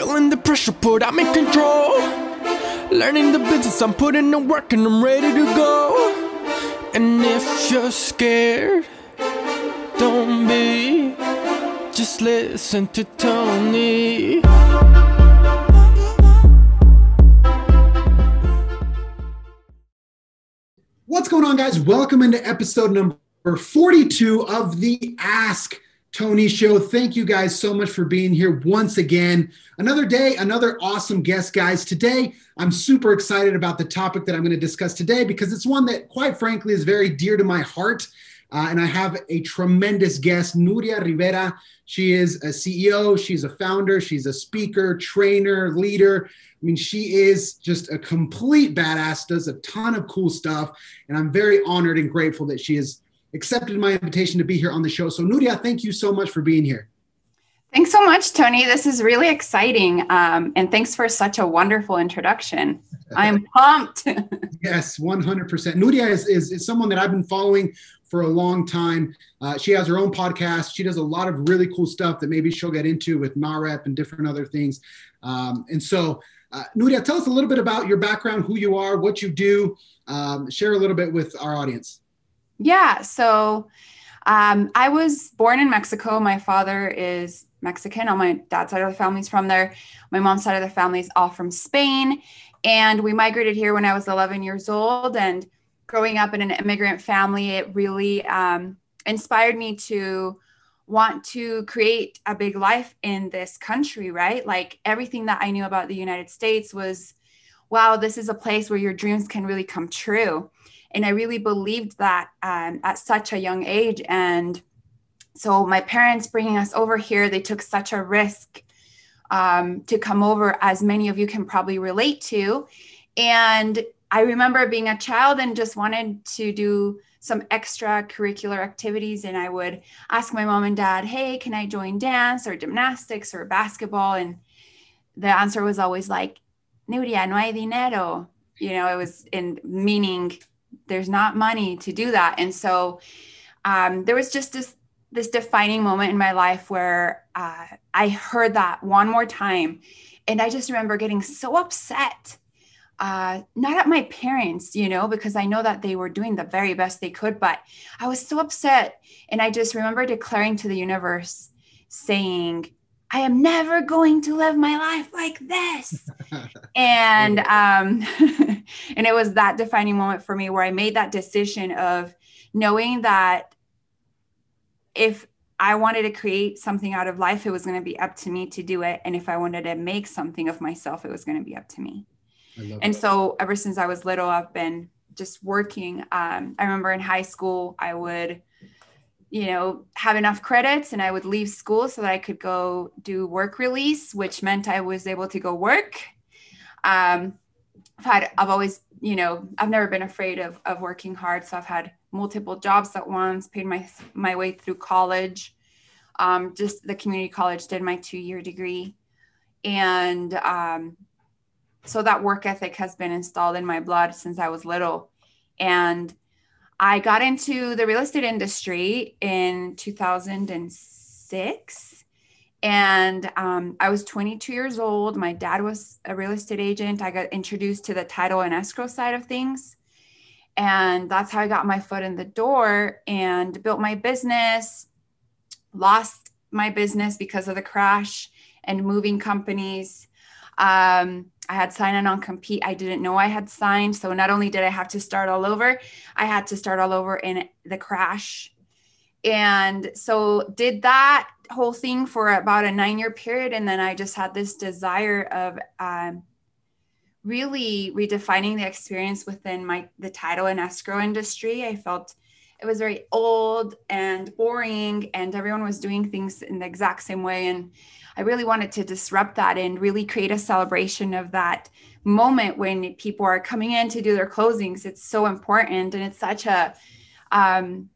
Feeling the pressure put I'm in control. Learning the business, I'm putting in work and I'm ready to go. And if you're scared, don't be. Just listen to Tony. What's going on, guys? Welcome into episode number 42 of the Ask Tony Show. Thank you guys so much for being here once again. Another day, another awesome guest, guys. Today, I'm super excited about the topic that I'm going to discuss today because it's one that, quite frankly, is very dear to my heart. Uh, and I have a tremendous guest, Nuria Rivera. She is a CEO, she's a founder, she's a speaker, trainer, leader. I mean, she is just a complete badass, does a ton of cool stuff. And I'm very honored and grateful that she has accepted my invitation to be here on the show. So, Nuria, thank you so much for being here. Thanks so much, Tony. This is really exciting. Um, and thanks for such a wonderful introduction. I'm pumped. yes, 100%. Nuria is, is, is, someone that I've been following for a long time. Uh, she has her own podcast. She does a lot of really cool stuff that maybe she'll get into with NAHREP and different other things. Um, and so, uh, Nuria, tell us a little bit about your background, who you are, what you do. Um, share a little bit with our audience. Yeah. So um, I was born in Mexico. My father is Mexican. On my dad's side of the family's from there. My mom's side of the family is all from Spain. And we migrated here when I was 11 years old. And growing up in an immigrant family, it really um, inspired me to want to create a big life in this country, right? Like everything that I knew about the United States was, wow, this is a place where your dreams can really come true and i really believed that um, at such a young age. And so my parents bringing us over here they took such a risk um, to come over as many of you can probably relate to. And i remember being a child and just wanted to do some extracurricular activities. And i would ask my mom and dad hey can i join dance or gymnastics or basketball? And the answer was always like Nuria, no hay dinero. You know it was in meaning there's not money to do that. And so um, there was just this this defining moment in my life where uh, i heard that one more time. And i just remember getting so upset uh, not at my parents you know because i know that they were doing the very best they could but i was so upset. And i just remember declaring to the universe saying I am never going to live my life like this. and um and it was that defining moment for me where I made that decision of knowing that if I wanted to create something out of life, it was going to be up to me to do it. And if I wanted to make something of myself, it was going to be up to me. And so ever since I was little, I've been just working. Um, I remember in high school, I would you know, have enough credits and I would leave school so that I could go do work release, which meant I was able to go work. Um, I've had, I've always, you know, I've never been afraid of, of working hard. So I've had multiple jobs at once, paid my, my way through college. Um, just the community college did my two year degree. And um, so that work ethic has been installed in my blood since I was little. And I got into the real estate industry in 2006. And um, I was 22 years old. My dad was a real estate agent. I got introduced to the title and escrow side of things. And that's how I got my foot in the door and built my business, lost my business because of the crash and moving companies. Um, I had signed a non compete. I didn't know I had signed. So not only did I have to start all over, I had to start all over in the crash. And so did that whole thing for about a nine year period. And then I just had this desire of um, really redefining the experience within my the title and escrow industry. I felt it was very old and boring and everyone was doing things in the exact same way. And I really wanted to disrupt that and really create a celebration of that moment when people are coming in to do their closings. It's so important and it's such a um,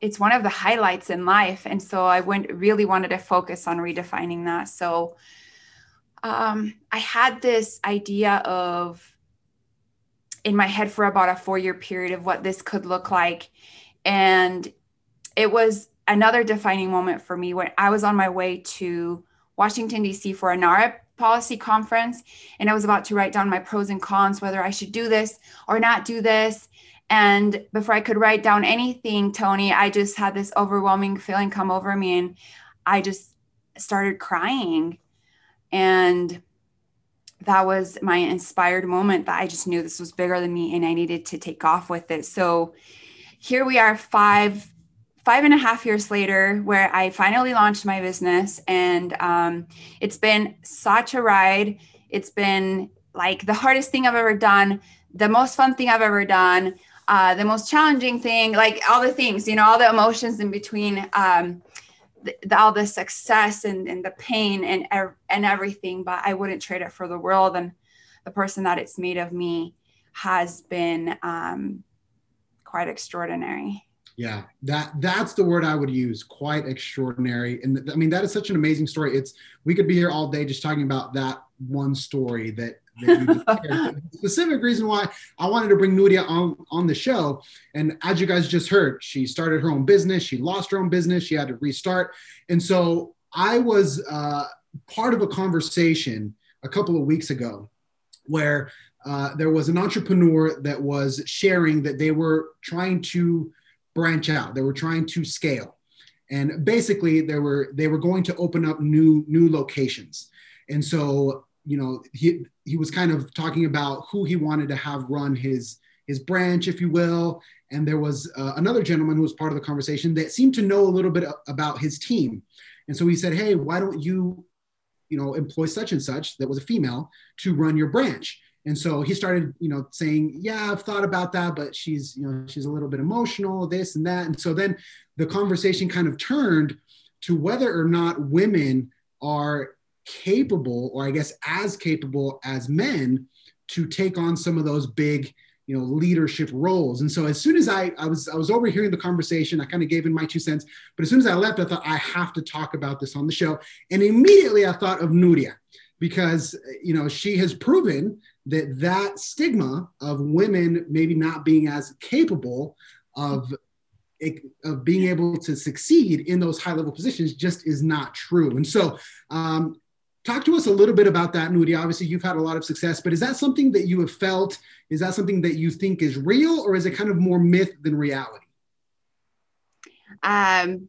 it's one of the highlights in life. And so I went really wanted to focus on redefining that. So um, I had this idea of in my head for about a four year period of what this could look like. And it was another defining moment for me when I was on my way to Washington, D.C. for a NARA policy conference. And I was about to write down my pros and cons, whether I should do this or not do this. And before I could write down anything, Tony, I just had this overwhelming feeling come over me. And I just started crying. And that was my inspired moment that I just knew this was bigger than me and I needed to take off with it. So here we are five five and a half years later where i finally launched my business and um, it's been such a ride. It's been like the hardest thing i've ever done the most fun thing i've ever done uh, the most challenging thing like all the things you know all the emotions in between um, the, the, all the success and, and the pain and and everything but i wouldn't trade it for the world and the person that it's made of me has been um, quite extraordinary yeah, that that's the word I would use. Quite extraordinary, and th- I mean that is such an amazing story. It's we could be here all day just talking about that one story. That, that specific reason why I wanted to bring Nuria on on the show, and as you guys just heard, she started her own business. She lost her own business. She had to restart, and so I was uh, part of a conversation a couple of weeks ago where uh, there was an entrepreneur that was sharing that they were trying to branch out. They were trying to scale. And basically they were they were going to open up new new locations. And so, you know, he he was kind of talking about who he wanted to have run his his branch, if you will. And there was uh, another gentleman who was part of the conversation that seemed to know a little bit about his team. And so he said, "Hey, why don't you, you know, employ such and such that was a female to run your branch?" And so he started, you know, saying, "Yeah, I've thought about that, but she's, you know, she's a little bit emotional, this and that." And so then the conversation kind of turned to whether or not women are capable, or I guess as capable as men, to take on some of those big, you know, leadership roles. And so as soon as I, I was, I was overhearing the conversation, I kind of gave in my two cents. But as soon as I left, I thought I have to talk about this on the show. And immediately I thought of Nuria because you know she has proven that that stigma of women maybe not being as capable of of being able to succeed in those high level positions just is not true. And so, um, talk to us a little bit about that, Nudi. Obviously, you've had a lot of success, but is that something that you have felt? Is that something that you think is real, or is it kind of more myth than reality? Um,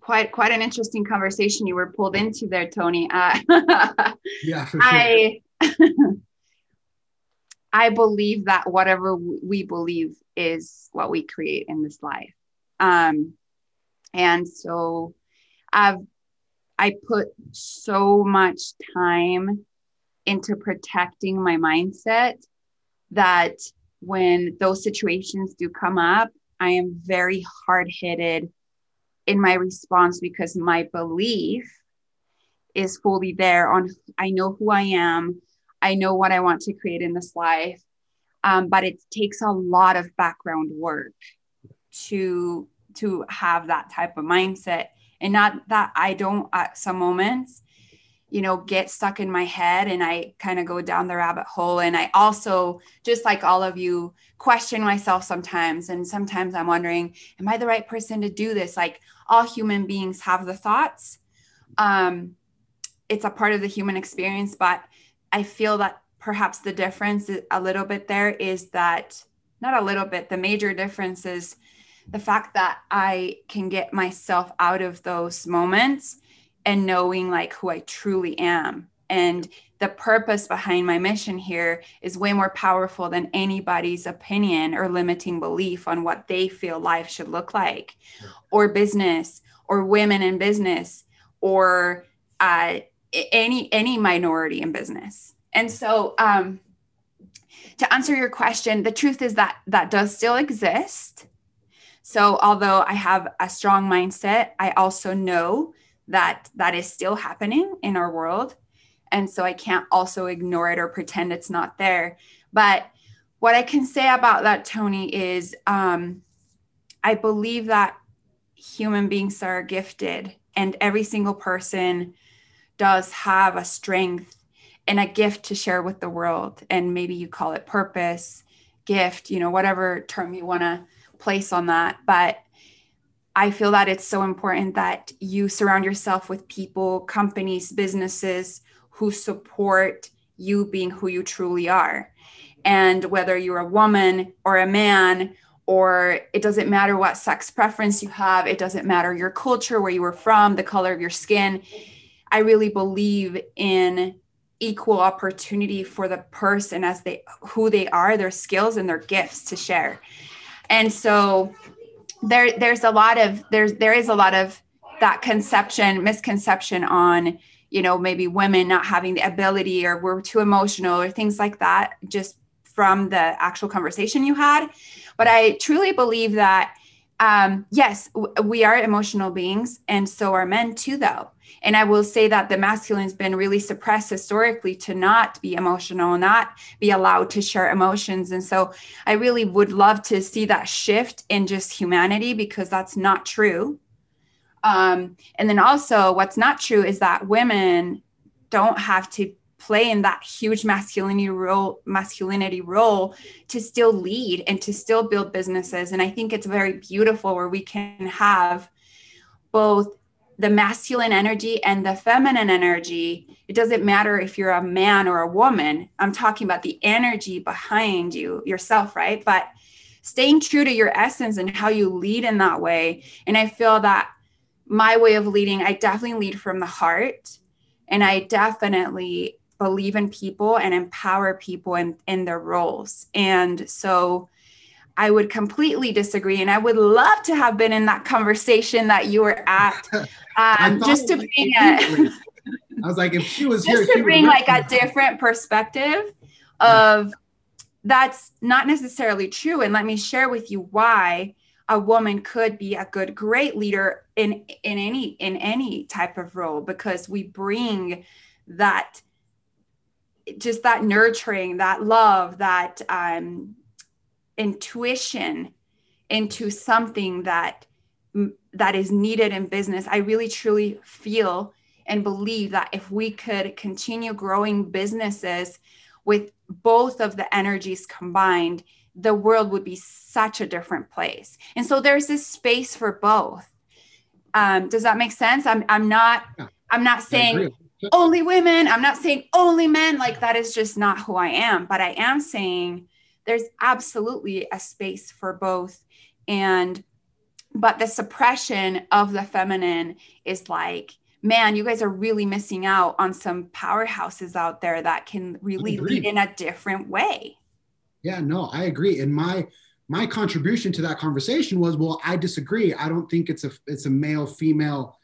quite quite an interesting conversation you were pulled into there, Tony. Uh, yeah, sure. I I believe that whatever we believe is what we create in this life. Um, and so I've I put so much time into protecting my mindset that when those situations do come up, I am very hard headed in my response because my belief is fully there on I know who I am. I know what I want to create in this life. Um, but it takes a lot of background work to to have that type of mindset and not that I don't at some moments you know get stuck in my head and i kind of go down the rabbit hole. And i also just like all of you question myself sometimes. And sometimes i'm wondering am i the right person to do this? Like all human beings have the thoughts. Um it's a part of the human experience but i feel that perhaps the difference a little bit there is that not a little bit the major difference is the fact that i can get myself out of those moments and knowing like who I truly am. And the purpose behind my mission here is way more powerful than anybody's opinion or limiting belief on what they feel life should look like, or business, or women in business, or uh, any any minority in business. And so, um, to answer your question, the truth is that that does still exist. So, although I have a strong mindset, I also know that that is still happening in our world. And so i can't also ignore it or pretend it's not there. But what i can say about that tony is um, i believe that human beings are gifted and every single person does have a strength and a gift to share with the world. And maybe you call it purpose gift you know whatever term you want to place on that. But I feel that it's so important that you surround yourself with people, companies, businesses who support you being who you truly are. And whether you're a woman or a man, or it doesn't matter what sex preference you have, it doesn't matter your culture, where you were from, the color of your skin. I really believe in equal opportunity for the person as they who they are, their skills and their gifts to share. And so there there's a lot of there's there is a lot of that conception misconception on you know maybe women not having the ability or we're too emotional or things like that just from the actual conversation you had. But i truly believe that um, yes we are emotional beings and so are men too though. And i will say that the masculine has been really suppressed historically to not be emotional not be allowed to share emotions. And so i really would love to see that shift in just humanity because that's not true. Um, and then also what's not true is that women don't have to play in that huge masculinity role masculinity role to still lead and to still build businesses. And i think it's very beautiful where we can have both the masculine energy and the feminine energy. It doesn't matter if you're a man or a woman. I'm talking about the energy behind you yourself right? But staying true to your essence and how you lead in that way. And i feel that my way of leading i definitely lead from the heart. And i definitely believe in people and empower people in, in their roles. And so I would completely disagree. And I would love to have been in that conversation that you were at. Um, just to bring a, I was like, if she was just here, to bring like a different perspective of that's not necessarily true. And let me share with you why a woman could be a good, great leader in in any in any type of role because we bring that just that nurturing, that love, that um, intuition into something that that is needed in business. I really truly feel and believe that if we could continue growing businesses with both of the energies combined, the world would be such a different place. And so there's this space for both. Um, does that make sense? I'm I'm not I'm not saying only women. I'm not saying only men. Like that is just not who I am. But I am saying there's absolutely a space for both. And, but the suppression of the feminine is like, man, you guys are really missing out on some powerhouses out there that can really lead in a different way. Yeah, no, I agree. And my, my contribution to that conversation was, well, I disagree. I don't think it's a, it's a male female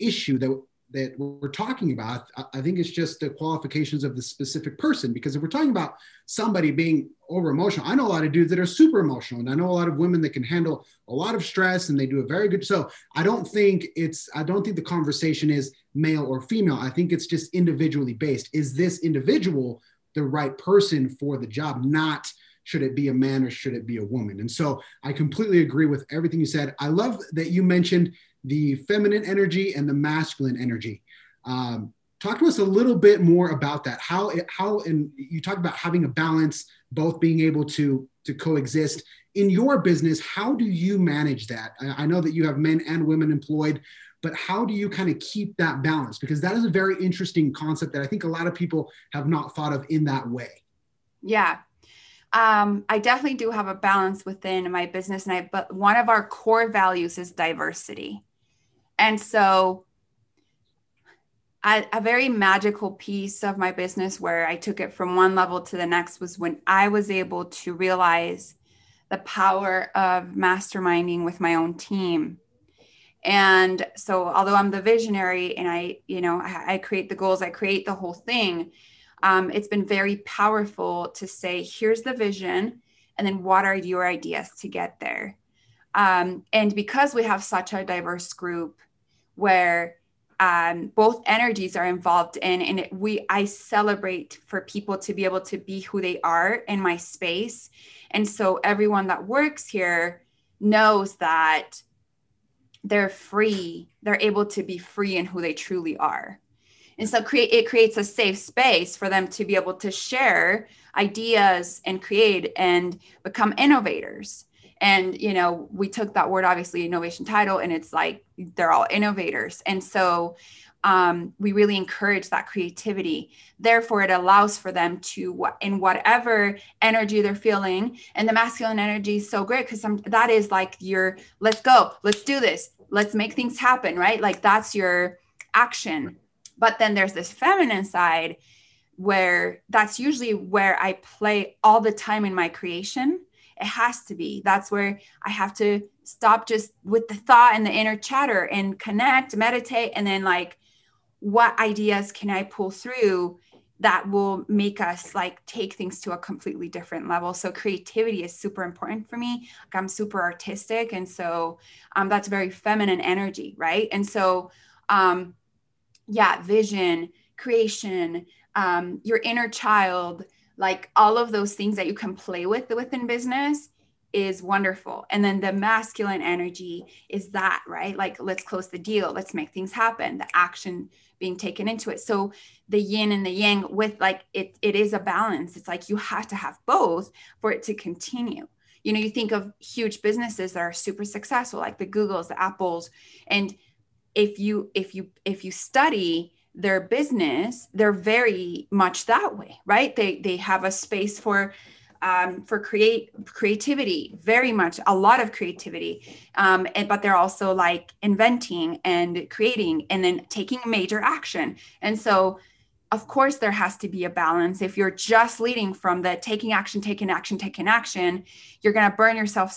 issue that that we're talking about, I think it's just the qualifications of the specific person. Because if we're talking about somebody being over emotional, I know a lot of dudes that are super emotional, and I know a lot of women that can handle a lot of stress and they do a very good. So I don't think it's, I don't think the conversation is male or female. I think it's just individually based. Is this individual the right person for the job? Not should it be a man or should it be a woman? And so I completely agree with everything you said. I love that you mentioned the feminine energy and the masculine energy. Um, talk to us a little bit more about that. How how and you talk about having a balance, both being able to to coexist in your business. How do you manage that? I, I know that you have men and women employed, but how do you kind of keep that balance? Because that is a very interesting concept that I think a lot of people have not thought of in that way. Yeah, um, I definitely do have a balance within my business, and I but one of our core values is diversity. And so, I, a very magical piece of my business where I took it from one level to the next was when I was able to realize the power of masterminding with my own team. And so, although I'm the visionary and I, you know, I, I create the goals, I create the whole thing, um, it's been very powerful to say, here's the vision, and then what are your ideas to get there? Um, and because we have such a diverse group, where um, both energies are involved in and it, we i celebrate for people to be able to be who they are in my space. And so everyone that works here knows that they're free they're able to be free in who they truly are. And so create it creates a safe space for them to be able to share ideas and create and become innovators and you know we took that word obviously innovation title and it's like they're all innovators. And so um, we really encourage that creativity. Therefore it allows for them to in whatever energy they're feeling and the masculine energy is so great because that is like your let's go let's do this let's make things happen right? Like that's your action. But then there's this feminine side where that's usually where I play all the time in my creation. It has to be. That's where I have to stop just with the thought and the inner chatter and connect, meditate, and then like, what ideas can I pull through that will make us like take things to a completely different level. So creativity is super important for me. Like I'm super artistic, and so um, that's very feminine energy, right? And so, um, yeah, vision, creation, um, your inner child, like all of those things that you can play with within business is wonderful. And then the masculine energy is that, right? Like, let's close the deal, let's make things happen, the action being taken into it. So the yin and the yang with like it it is a balance. It's like you have to have both for it to continue. You know, you think of huge businesses that are super successful, like the Googles, the Apples, and if you if you if you study their business they're very much that way right? They they have a space for um, for create creativity very much a lot of creativity. Um, and, but they're also like inventing and creating and then taking major action. And so of course there has to be a balance. If you're just leading from the taking action taking action taking action you're going to burn yourself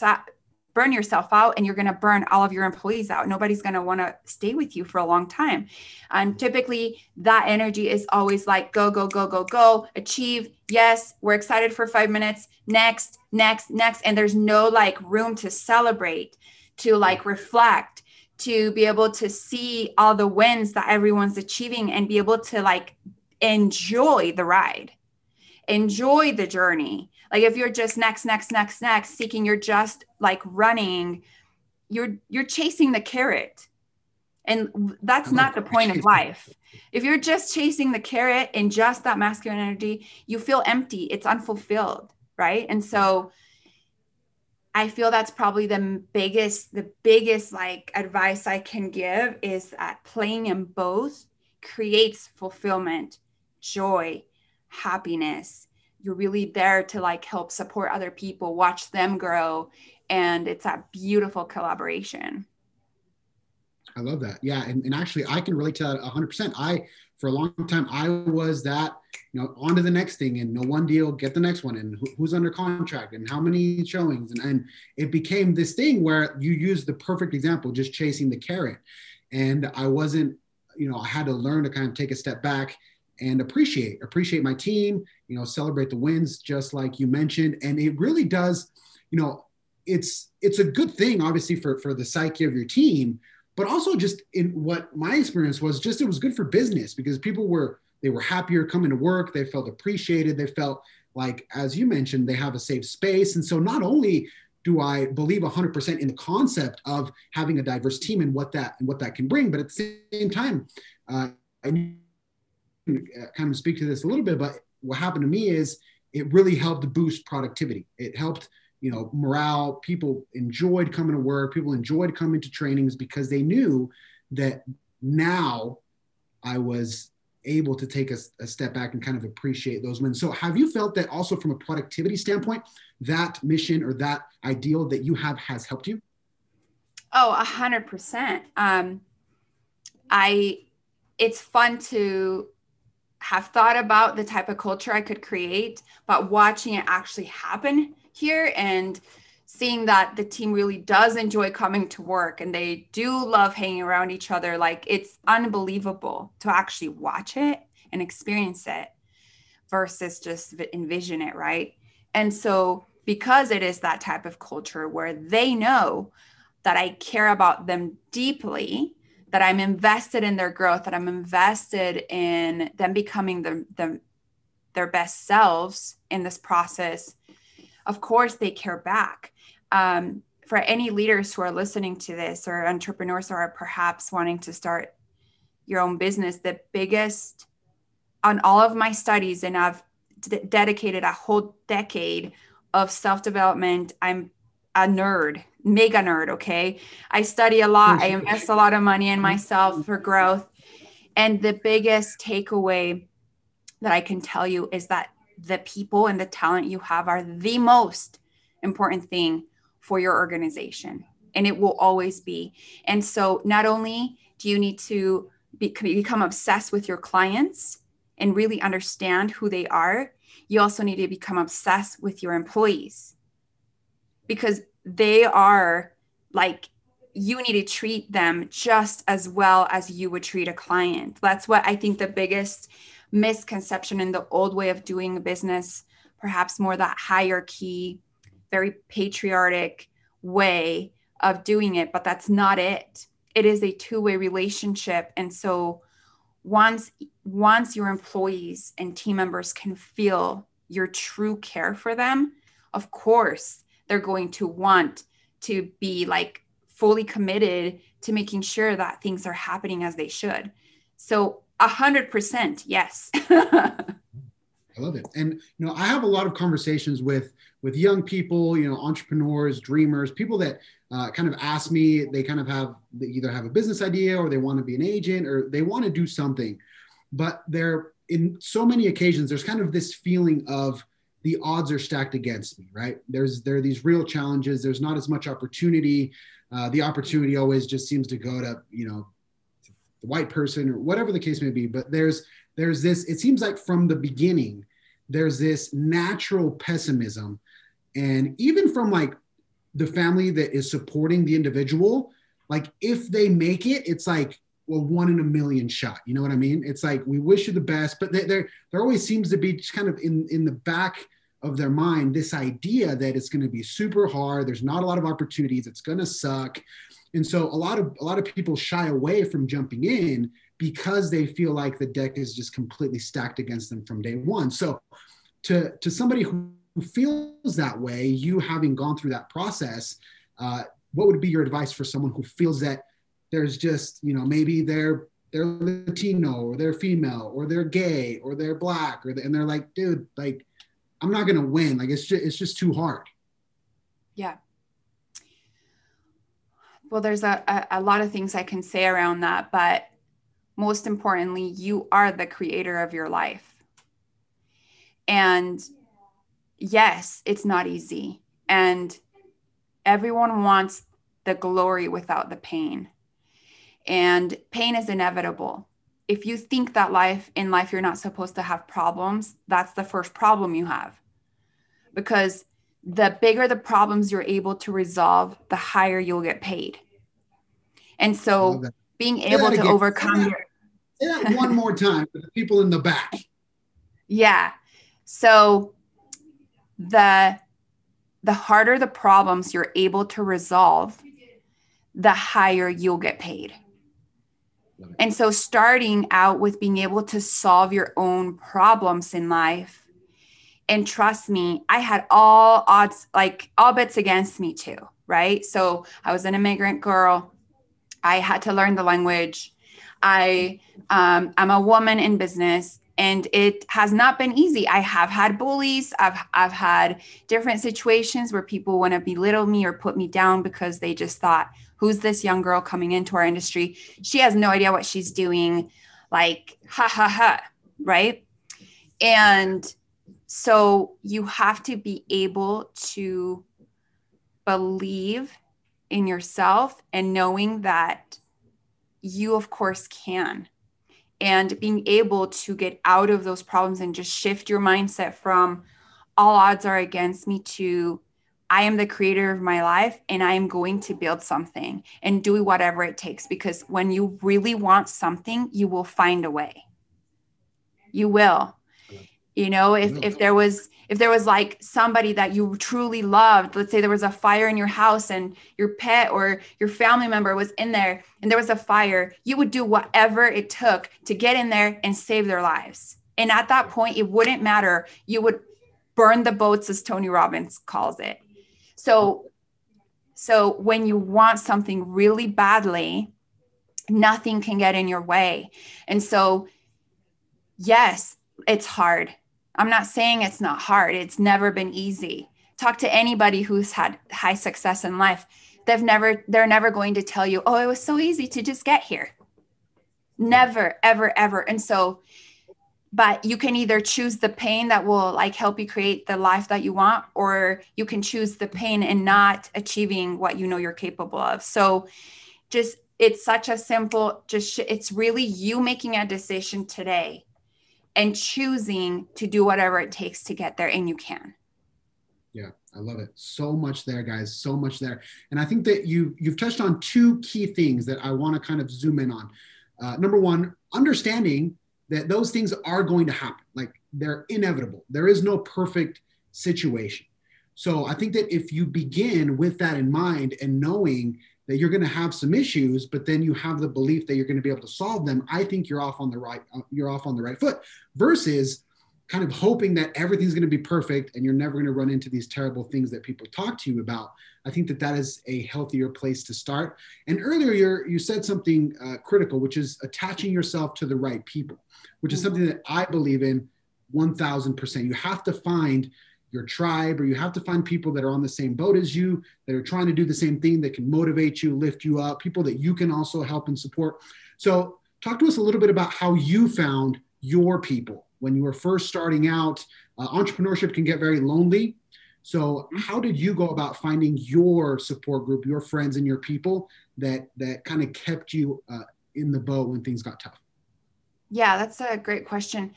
burn yourself out and you're going to burn all of your employees out. Nobody's going to want to stay with you for a long time. And typically, that energy is always like go, go, go, go, go, achieve. Yes, we're excited for five minutes. Next, next, next. And there's no like room to celebrate, to like reflect, to be able to see all the wins that everyone's achieving and be able to like enjoy the ride, enjoy the journey like if you're just next, next, next, next, seeking, you're just like running, you're you're chasing the carrot. And that's not the point of life. If you're just chasing the carrot and just that masculine energy, you feel empty. It's unfulfilled, right? And so I feel that's probably the biggest, the biggest like advice I can give is that playing in both creates fulfillment, joy, happiness, you're really there to like help support other people, watch them grow. And it's that beautiful collaboration. I love that. Yeah. And, and actually, I can relate to that 100%. I, for a long time, I was that, you know, on to the next thing and no one deal, get the next one and who, who's under contract and how many showings. And, and it became this thing where you use the perfect example, just chasing the carrot. And I wasn't, you know, I had to learn to kind of take a step back and appreciate appreciate my team you know celebrate the wins just like you mentioned. And it really does you know it's it's a good thing obviously for for the psyche of your team but also just in what my experience was just it was good for business because people were they were happier coming to work. They felt appreciated. They felt like as you mentioned they have a safe space. And so not only do i believe 100% in the concept of having a diverse team and what that and what that can bring but at the same time uh, i kind of speak to this a little bit, but what happened to me is it really helped boost productivity. It helped, you know, morale. People enjoyed coming to work. People enjoyed coming to trainings because they knew that now I was able to take a, a, step back and kind of appreciate those wins. So, have you felt that also from a productivity standpoint, that mission or that ideal that you have has helped you? Oh, a hundred percent. Um, I, it's fun to have thought about the type of culture I could create, but watching it actually happen here and seeing that the team really does enjoy coming to work and they do love hanging around each other, like it's unbelievable to actually watch it and experience it versus just envision it, right? And so, because it is that type of culture where they know that I care about them deeply that I'm invested in their growth, that I'm invested in them becoming the, the their best selves in this process, of course they care back. Um, for any leaders who are listening to this or entrepreneurs who are perhaps wanting to start your own business, the biggest on all of my studies, and I've d- dedicated a whole decade of self development. I'm a nerd, mega nerd. Okay. I study a lot, I mm-hmm. invest a lot of money in mm-hmm. myself for growth. And the biggest takeaway that I can tell you is that the people and the talent you have are the most important thing for your organization. And it will always be. And so, not only do you need to be, become obsessed with your clients and really understand who they are, you also need to become obsessed with your employees because they are like you need to treat them just as well as you would treat a client. That's what I think the biggest misconception in the old way of doing business, perhaps more that hierarchy, very patriotic way of doing it, but that's not it. It is a two-way relationship. And so once once your employees and team members can feel your true care for them, of course, they're going to want to be like fully committed to making sure that things are happening as they should. So a hundred percent, yes. I love it. And you know, I have a lot of conversations with with young people, you know, entrepreneurs, dreamers, people that uh, kind of ask me. They kind of have they either have a business idea or they want to be an agent or they want to do something, but they're in so many occasions. There's kind of this feeling of the odds are stacked against me, right? There's there are these real challenges. There's not as much opportunity. Uh, the opportunity always just seems to go to you know the white person or whatever the case may be. But there's there's this. It seems like from the beginning, there's this natural pessimism, and even from like the family that is supporting the individual, like if they make it, it's like well one in a million shot you know what i mean? It's like we wish you the best but there there always seems to be kind of in in the back of their mind this idea that it's going to be super hard there's not a lot of opportunities it's going to suck. And so a lot of a lot of people shy away from jumping in because they feel like the deck is just completely stacked against them from day one. So to to somebody who feels that way you having gone through that process uh, what would be your advice for someone who feels that there's just you know maybe they're they're latino or they're female or they're gay or they're black or and they're like dude like I'm not to win. Like it's just, it's just too hard. Yeah. Well, there's a, a, a lot of things I can say around that, but most importantly, you are the creator of your life. And yes, it's not easy. And everyone wants the glory without the pain. And pain is inevitable if you think that life in life you're not supposed to have problems, that's the first problem you have. Because the bigger the problems you're able to resolve, the higher you'll get paid. And so being able to overcome say your say that one more time for the people in the back. Yeah. So the the harder the problems you're able to resolve, the higher you'll get paid. And so, starting out with being able to solve your own problems in life, and trust me, I had all odds, like all bets against me too, right? So, I was an immigrant girl. I had to learn the language. I um, I'm a woman in business, and it has not been easy. I have had bullies. I've I've had different situations where people want to belittle me or put me down because they just thought who's this young girl coming into our industry? She has no idea what she's doing. Like, ha ha ha, right? And so you have to be able to believe in yourself and knowing that you, of course, can. And being able to get out of those problems and just shift your mindset from all odds are against me to I am the creator of my life and I am going to build something and do whatever it takes because when you really want something, you will find a way. You will. You know, if mm. if there was if there was like somebody that you truly loved, let's say there was a fire in your house and your pet or your family member was in there and there was a fire, you would do whatever it took to get in there and save their lives. And at that point, it wouldn't matter. You would burn the boats, as Tony Robbins calls it. So so when you want something really badly, nothing can get in your way. And so yes, it's hard. I'm not saying it's not hard. It's never been easy. talk to anybody who's had high success in life they've never they're never going to tell you oh it was so easy to just get here never ever ever and so but you can either choose the pain that will like help you create the life that you want or you can choose the pain and not achieving what you know you're capable of. So just it's such a simple just it's really you making a decision today and choosing to do whatever it takes to get there and you can. Yeah i love it. So much there guys so much there. And i think that you you've touched on two key things that i want to kind of zoom in on. Uh, number one understanding that those things are going to happen. Like they're inevitable. There is no perfect situation. So i think that if you begin with that in mind and knowing that you're going to have some issues but then you have the belief that you're going to be able to solve them i think you're off on the right uh, you're off on the right foot versus kind of hoping that everything's going to be perfect and you're never going to run into these terrible things that people talk to you about i think that that is a healthier place to start. And earlier you said something uh, critical which is attaching yourself to the right people which is mm-hmm. something that i believe in 1000% you have to find your tribe or you have to find people that are on the same boat as you that are trying to do the same thing that can motivate you lift you up people that you can also help and support. So talk to us a little bit about how you found your people when you were first starting out uh, entrepreneurship can get very lonely. So how did you go about finding your support group your friends and your people that that kind of kept you uh, in the boat when things got tough? Yeah that's a great question.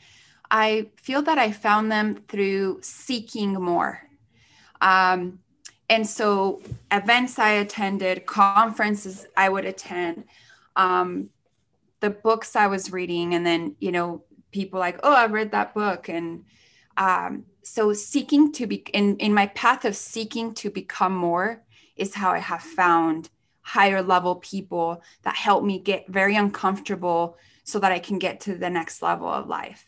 I feel that I found them through seeking more. Um, and so, events I attended, conferences I would attend, um, the books I was reading, and then, you know, people like, oh, I've read that book. And um, so, seeking to be in, in my path of seeking to become more is how I have found higher level people that help me get very uncomfortable so that I can get to the next level of life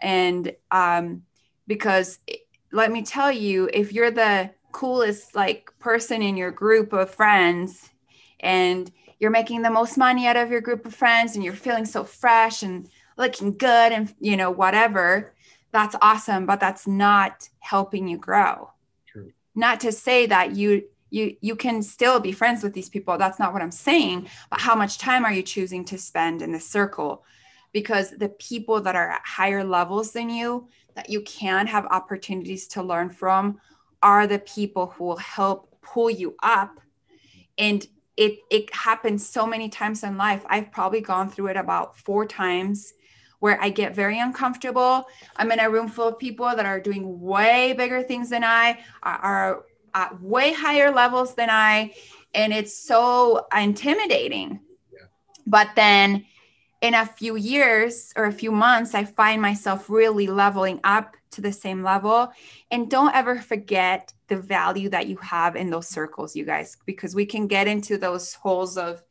and um, because let me tell you if you're the coolest like person in your group of friends and you're making the most money out of your group of friends and you're feeling so fresh and looking good and you know whatever that's awesome but that's not helping you grow. True. not to say that you you you can still be friends with these people that's not what i'm saying but how much time are you choosing to spend in this circle? Because the people that are at higher levels than you that you can have opportunities to learn from are the people who will help pull you up. And it it happens so many times in life. I've probably gone through it about four times where i get very uncomfortable i'm in a room full of people that are doing way bigger things than i are at way higher levels than i and it's so intimidating yeah. but then in a few years or a few months, I find myself really leveling up to the same level. And don't ever forget the value that you have in those circles, you guys, because we can get into those holes of,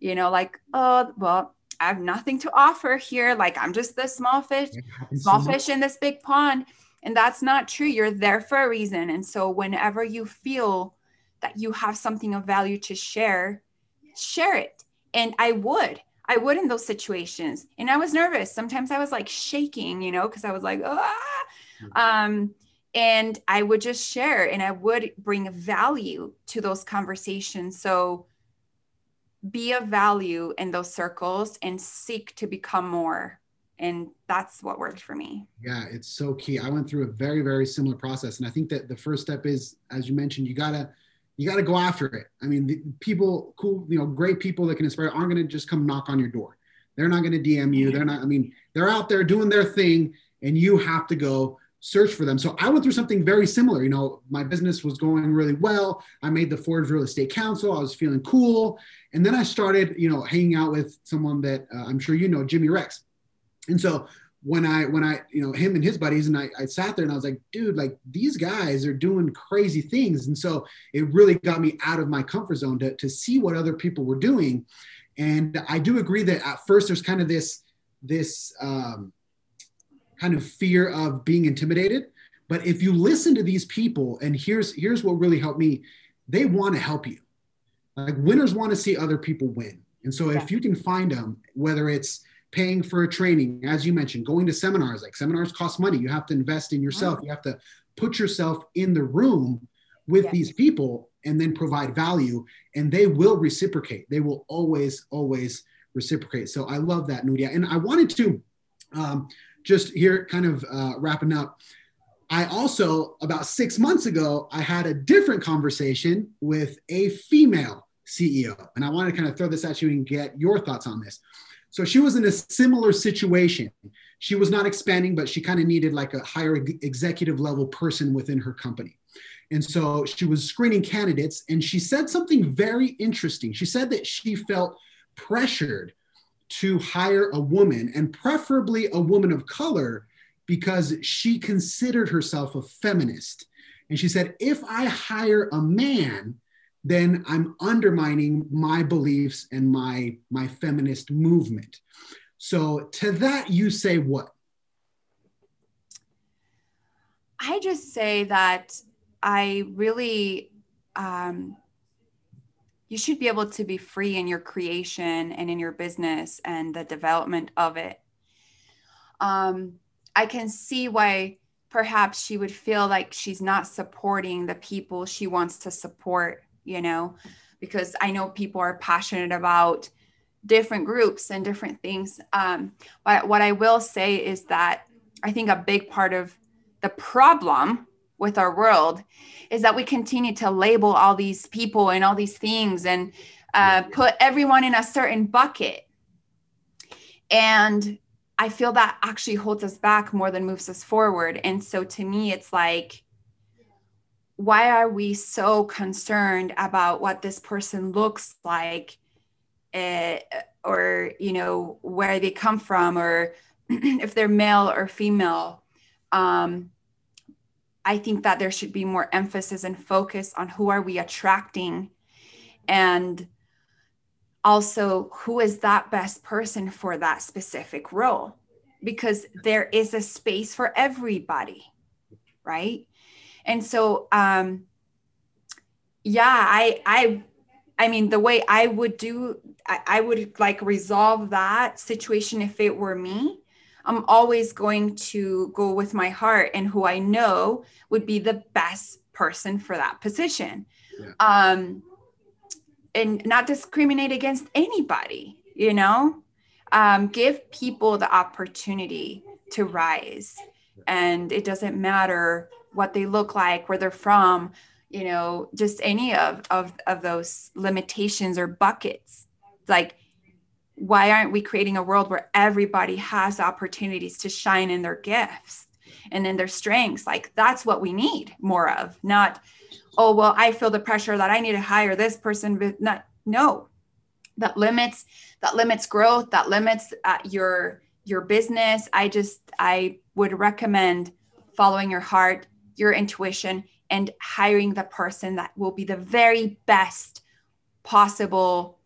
you know, like, oh, well, I have nothing to offer here. Like I'm just the small fish, small fish in this big pond. And that's not true. You're there for a reason. And so whenever you feel that you have something of value to share, share it. And I would. I would in those situations. And I was nervous. Sometimes I was like shaking, you know, because I was like, ah. Um, and I would just share and I would bring value to those conversations. So be of value in those circles and seek to become more. And that's what worked for me. Yeah, it's so key. I went through a very, very similar process. And I think that the first step is, as you mentioned, you got to you got to go after it. I mean, the people, cool, you know, great people that can inspire aren't to just come knock on your door. They're not to DM you. They're not, I mean, they're out there doing their thing and you have to go search for them. So I went through something very similar. You know, my business was going really well. I made the Forbes Real Estate Council. I was feeling cool. And then I started, you know, hanging out with someone that uh, I'm sure you know, Jimmy Rex. And so when I when I you know him and his buddies and I, I sat there and I was like, dude, like these guys are doing crazy things, and so it really got me out of my comfort zone to to see what other people were doing, and I do agree that at first there's kind of this this um, kind of fear of being intimidated, but if you listen to these people, and here's here's what really helped me, they want to help you, like winners want to see other people win, and so yeah. if you can find them, whether it's paying for a training, as you mentioned, going to seminars. Like seminars cost money. You have to invest in yourself. Mm-hmm. You have to put yourself in the room with Yeah. these people and then provide value, and they will reciprocate. They will always, always reciprocate. So I love that, Nuria. And I wanted to um, just here, kind of uh, wrapping up. I also, about six months ago, I had a different conversation with a female CEO. And I want to kind of throw this at you and get your thoughts on this. So she was in a similar situation. She was not expanding, but she kind of needed like a higher executive level person within her company. And so she was screening candidates and she said something very interesting. She said that she felt pressured to hire a woman and preferably a woman of color because she considered herself a feminist. And she said, if I hire a man, then I'm undermining my beliefs and my, my feminist movement. So to that, you say what? I just say that I really, um, you should be able to be free in your creation and in your business and the development of it. Um, I can see why perhaps she would feel like she's not supporting the people she wants to support, you know, because I know people are passionate about different groups and different things. Um, but what I will say is that I think a big part of the problem with our world is that we continue to label all these people and all these things and uh, put everyone in a certain bucket. And I feel that actually holds us back more than moves us forward. And so to me, it's like, why are we so concerned about what this person looks like uh, or you know where they come from or if they're male or female um, i think that there should be more emphasis and focus on who are we attracting and also who is that best person for that specific role. Because there is a space for everybody right? And so um yeah i i i mean the way i would do I, I would like resolve that situation if it were me i'm always going to go with my heart and who i know would be the best person for that position. Yeah. um and not discriminate against anybody you know? Um, give people the opportunity to rise. And it doesn't matter what they look like where they're from you know just any of of, of those limitations or buckets. Like why aren't we creating a world where everybody has opportunities to shine in their gifts and in their strengths? Like that's what we need more of not oh well i feel the pressure that i need to hire this person but not no. That limits that limits growth that limits uh, your your business. I just i would recommend following your heart your intuition and hiring the person that will be the very best possible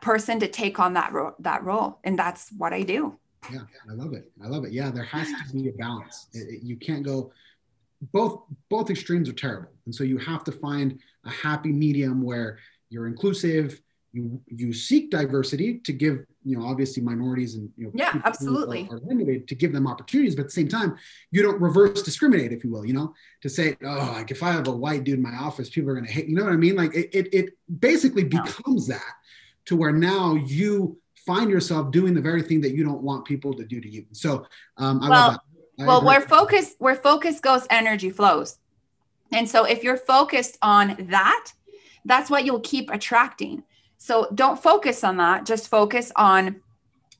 person to take on that ro- that role and that's what i do Yeah, I love it. I love it. Yeah, there has to be a balance. It- it- you can't go both both extremes are terrible. And so you have to find a happy medium where you're inclusive, you you seek diversity to give, you know, obviously minorities and you know Yeah, absolutely. are, are limited to give them opportunities, but at the same time, you don't reverse discriminate, if you will, you know, to say, oh, like if I have a white dude in my office, people are gonna hate, you know what I mean? Like it it, it basically becomes that to where now you find yourself doing the very thing that you don't want people to do to you. So um, I Well-. I well agree. where focus where focus goes energy flows. And so if you're focused on that that's what you'll keep attracting. So don't focus on that. Just focus on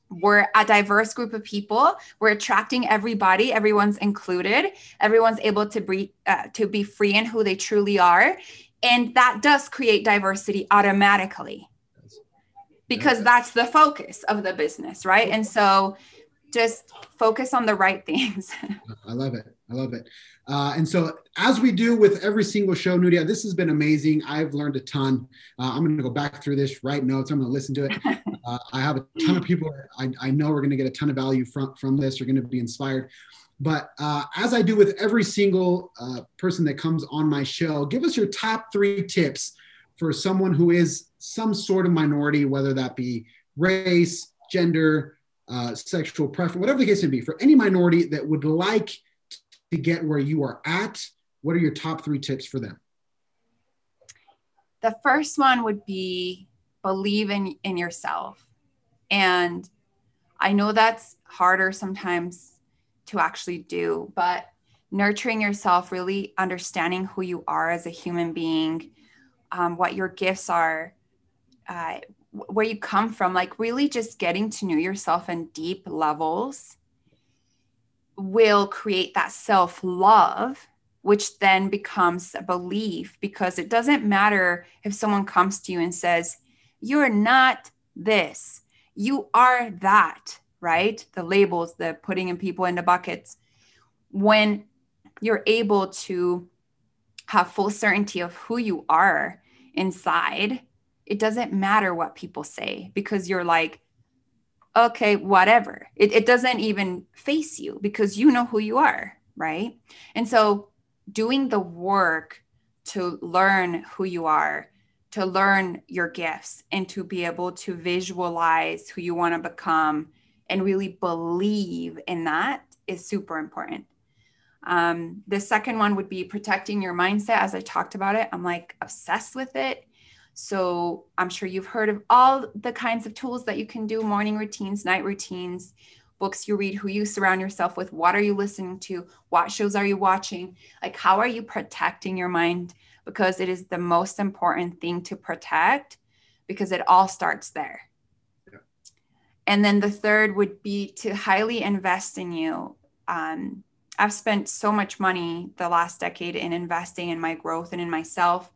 we're a diverse group of people. We're attracting everybody everyone's included. Everyone's able to be uh, to be free in who they truly are. And that does create diversity automatically because that's the focus of the business right and so just focus on the right things I love it. I love it. Uh, and so, as we do with every single show, Nuria, this has been amazing. I've learned a ton. Uh, I'm going to go back through this, write notes. I'm going to listen to it. Uh, I have a ton of people I, I know we are going to get a ton of value from, from this, are going to be inspired. But uh, as I do with every single uh, person that comes on my show, give us your top three tips for someone who is some sort of minority, whether that be race, gender, uh, sexual preference, whatever the case may be, for any minority that would like to get where you are at, what are your top three tips for them? The first one would be believe in, in yourself. And I know that's harder sometimes to actually do, but nurturing yourself, really understanding who you are as a human being, um, what your gifts are, uh, where you come from, like really just getting to know yourself in deep levels will create that self love, which then becomes a belief because it doesn't matter if someone comes to you and says, You're not this, you are that, right? The labels, the putting in people into buckets. When you're able to have full certainty of who you are inside, it doesn't matter what people say because you're like, okay, whatever. It, it doesn't even face you because you know who you are, right? And so doing the work to learn who you are, to learn your gifts, and to be able to visualize who you want to become and really believe in that is super important. Um, the second one would be protecting your mindset. As I talked about it, I'm like obsessed with it. So I'm sure you've heard of all the kinds of tools that you can do morning routines, night routines, books you read, who you surround yourself with, what are you listening to, what shows are you watching, like how are you protecting your mind? Because it is the most important thing to protect because it all starts there. Yeah. And then the third would be to highly invest in you. Um, I've spent so much money the last decade in investing in my growth and in myself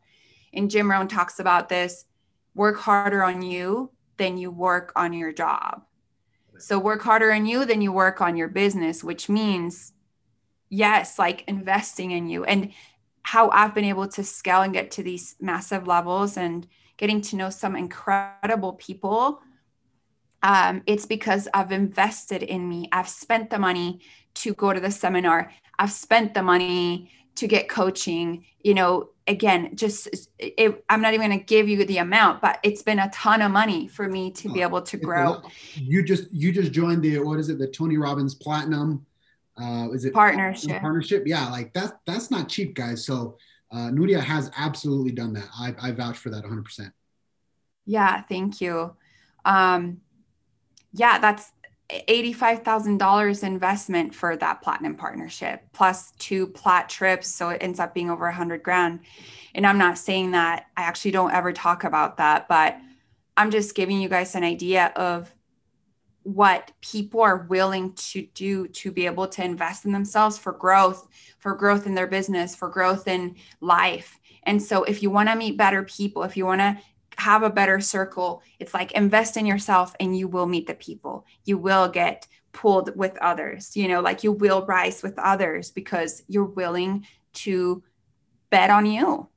and Jim Rohn talks about this work harder on you than you work on your job. So work harder on you than you work on your business, which means, yes, like investing in you. And how I've been able to scale and get to these massive levels and getting to know some incredible people. Um, it's because I've invested in me. I've spent the money to go to the seminar. I've spent the money to get coaching. You know, again, just it, I'm not even going to give you the amount, but it's been a ton of money for me to be able to grow. You just you just joined the what is it the Tony Robbins Platinum? Uh, is it partnership? Partnership, yeah. Like that's that's not cheap, guys. So uh, Nuria has absolutely done that. I, I vouch for that 100. percent Yeah, thank you. Um, yeah, that's $85,000 investment for that platinum partnership plus two plat trips. So it ends up being over a hundred grand. And I'm not saying that I actually don't ever talk about that, but I'm just giving you guys an idea of what people are willing to do to be able to invest in themselves for growth, for growth in their business, for growth in life. And so if you want to meet better people, if you want to have a better circle. It's like invest in yourself and you will meet the people. You will get pulled with others, you know, like you will rise with others because you're willing to bet on you.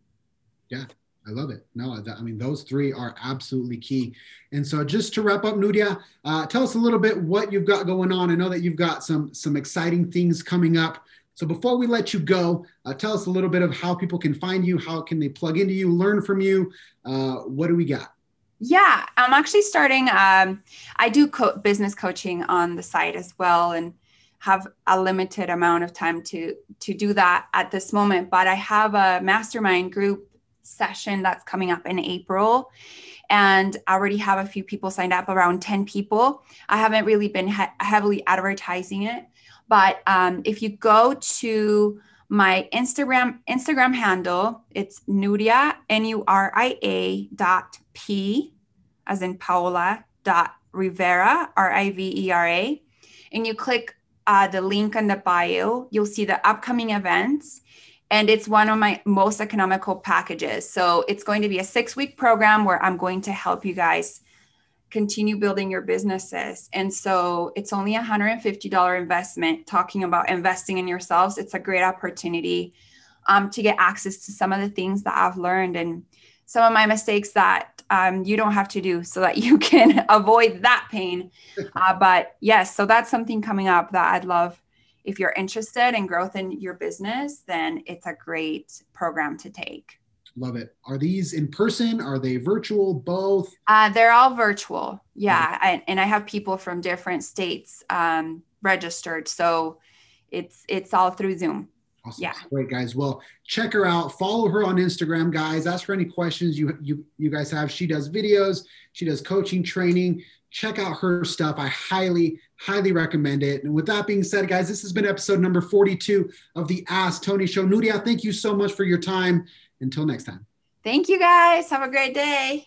Yeah. I love it. No, I mean, those three are absolutely key. And so just to wrap up, Nuria, uh, tell us a little bit what you've got going on. I know that you've got some, some exciting things coming up. So before we let you go, uh, tell us a little bit of how people can find you, how can they plug into you, learn from you. Uh, what do we got? Yeah, I'm actually starting. Um, I do co- business coaching on the site as well, and have a limited amount of time to to do that at this moment. But I have a mastermind group session that's coming up in April, and I already have a few people signed up, around ten people. I haven't really been he- heavily advertising it, but um, if you go to my Instagram Instagram handle, it's Nuria N U R I A dot P, as in Paola dot Rivera R I V E R A, and you click uh, the link in the bio, you'll see the upcoming events. And it's one of my most economical packages. So it's going to be a six week program where I'm going to help you guys continue building your businesses. And so it's only a $150 investment. Talking about investing in yourselves, it's a great opportunity um, to get access to some of the things that I've learned and some of my mistakes that um, you don't have to do so that you can avoid that pain. Uh, but yes, so that's something coming up that I'd love. If you're interested in growth in your business, then it's a great program to take. Love it. Are these in person? Are they virtual? Both? Uh, they're all virtual. Yeah. I, and I have people from different states um, registered. So it's it's all through Zoom. Awesome. Yeah. Great guys. Well, check her out. Follow her on Instagram, guys. Ask her any questions you you you guys have. She does videos. She does coaching, training. Check out her stuff. I highly, highly recommend it. And with that being said, guys, this has been episode number 42 of the Ask Tony Show. Nuria, thank you so much for your time. Until next time. Thank you guys. Have a great day.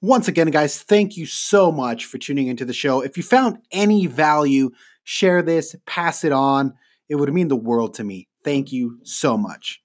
Once again, guys, thank you so much for tuning into the show. If you found any value, share this, pass it on. It would mean the world to me. Thank you so much.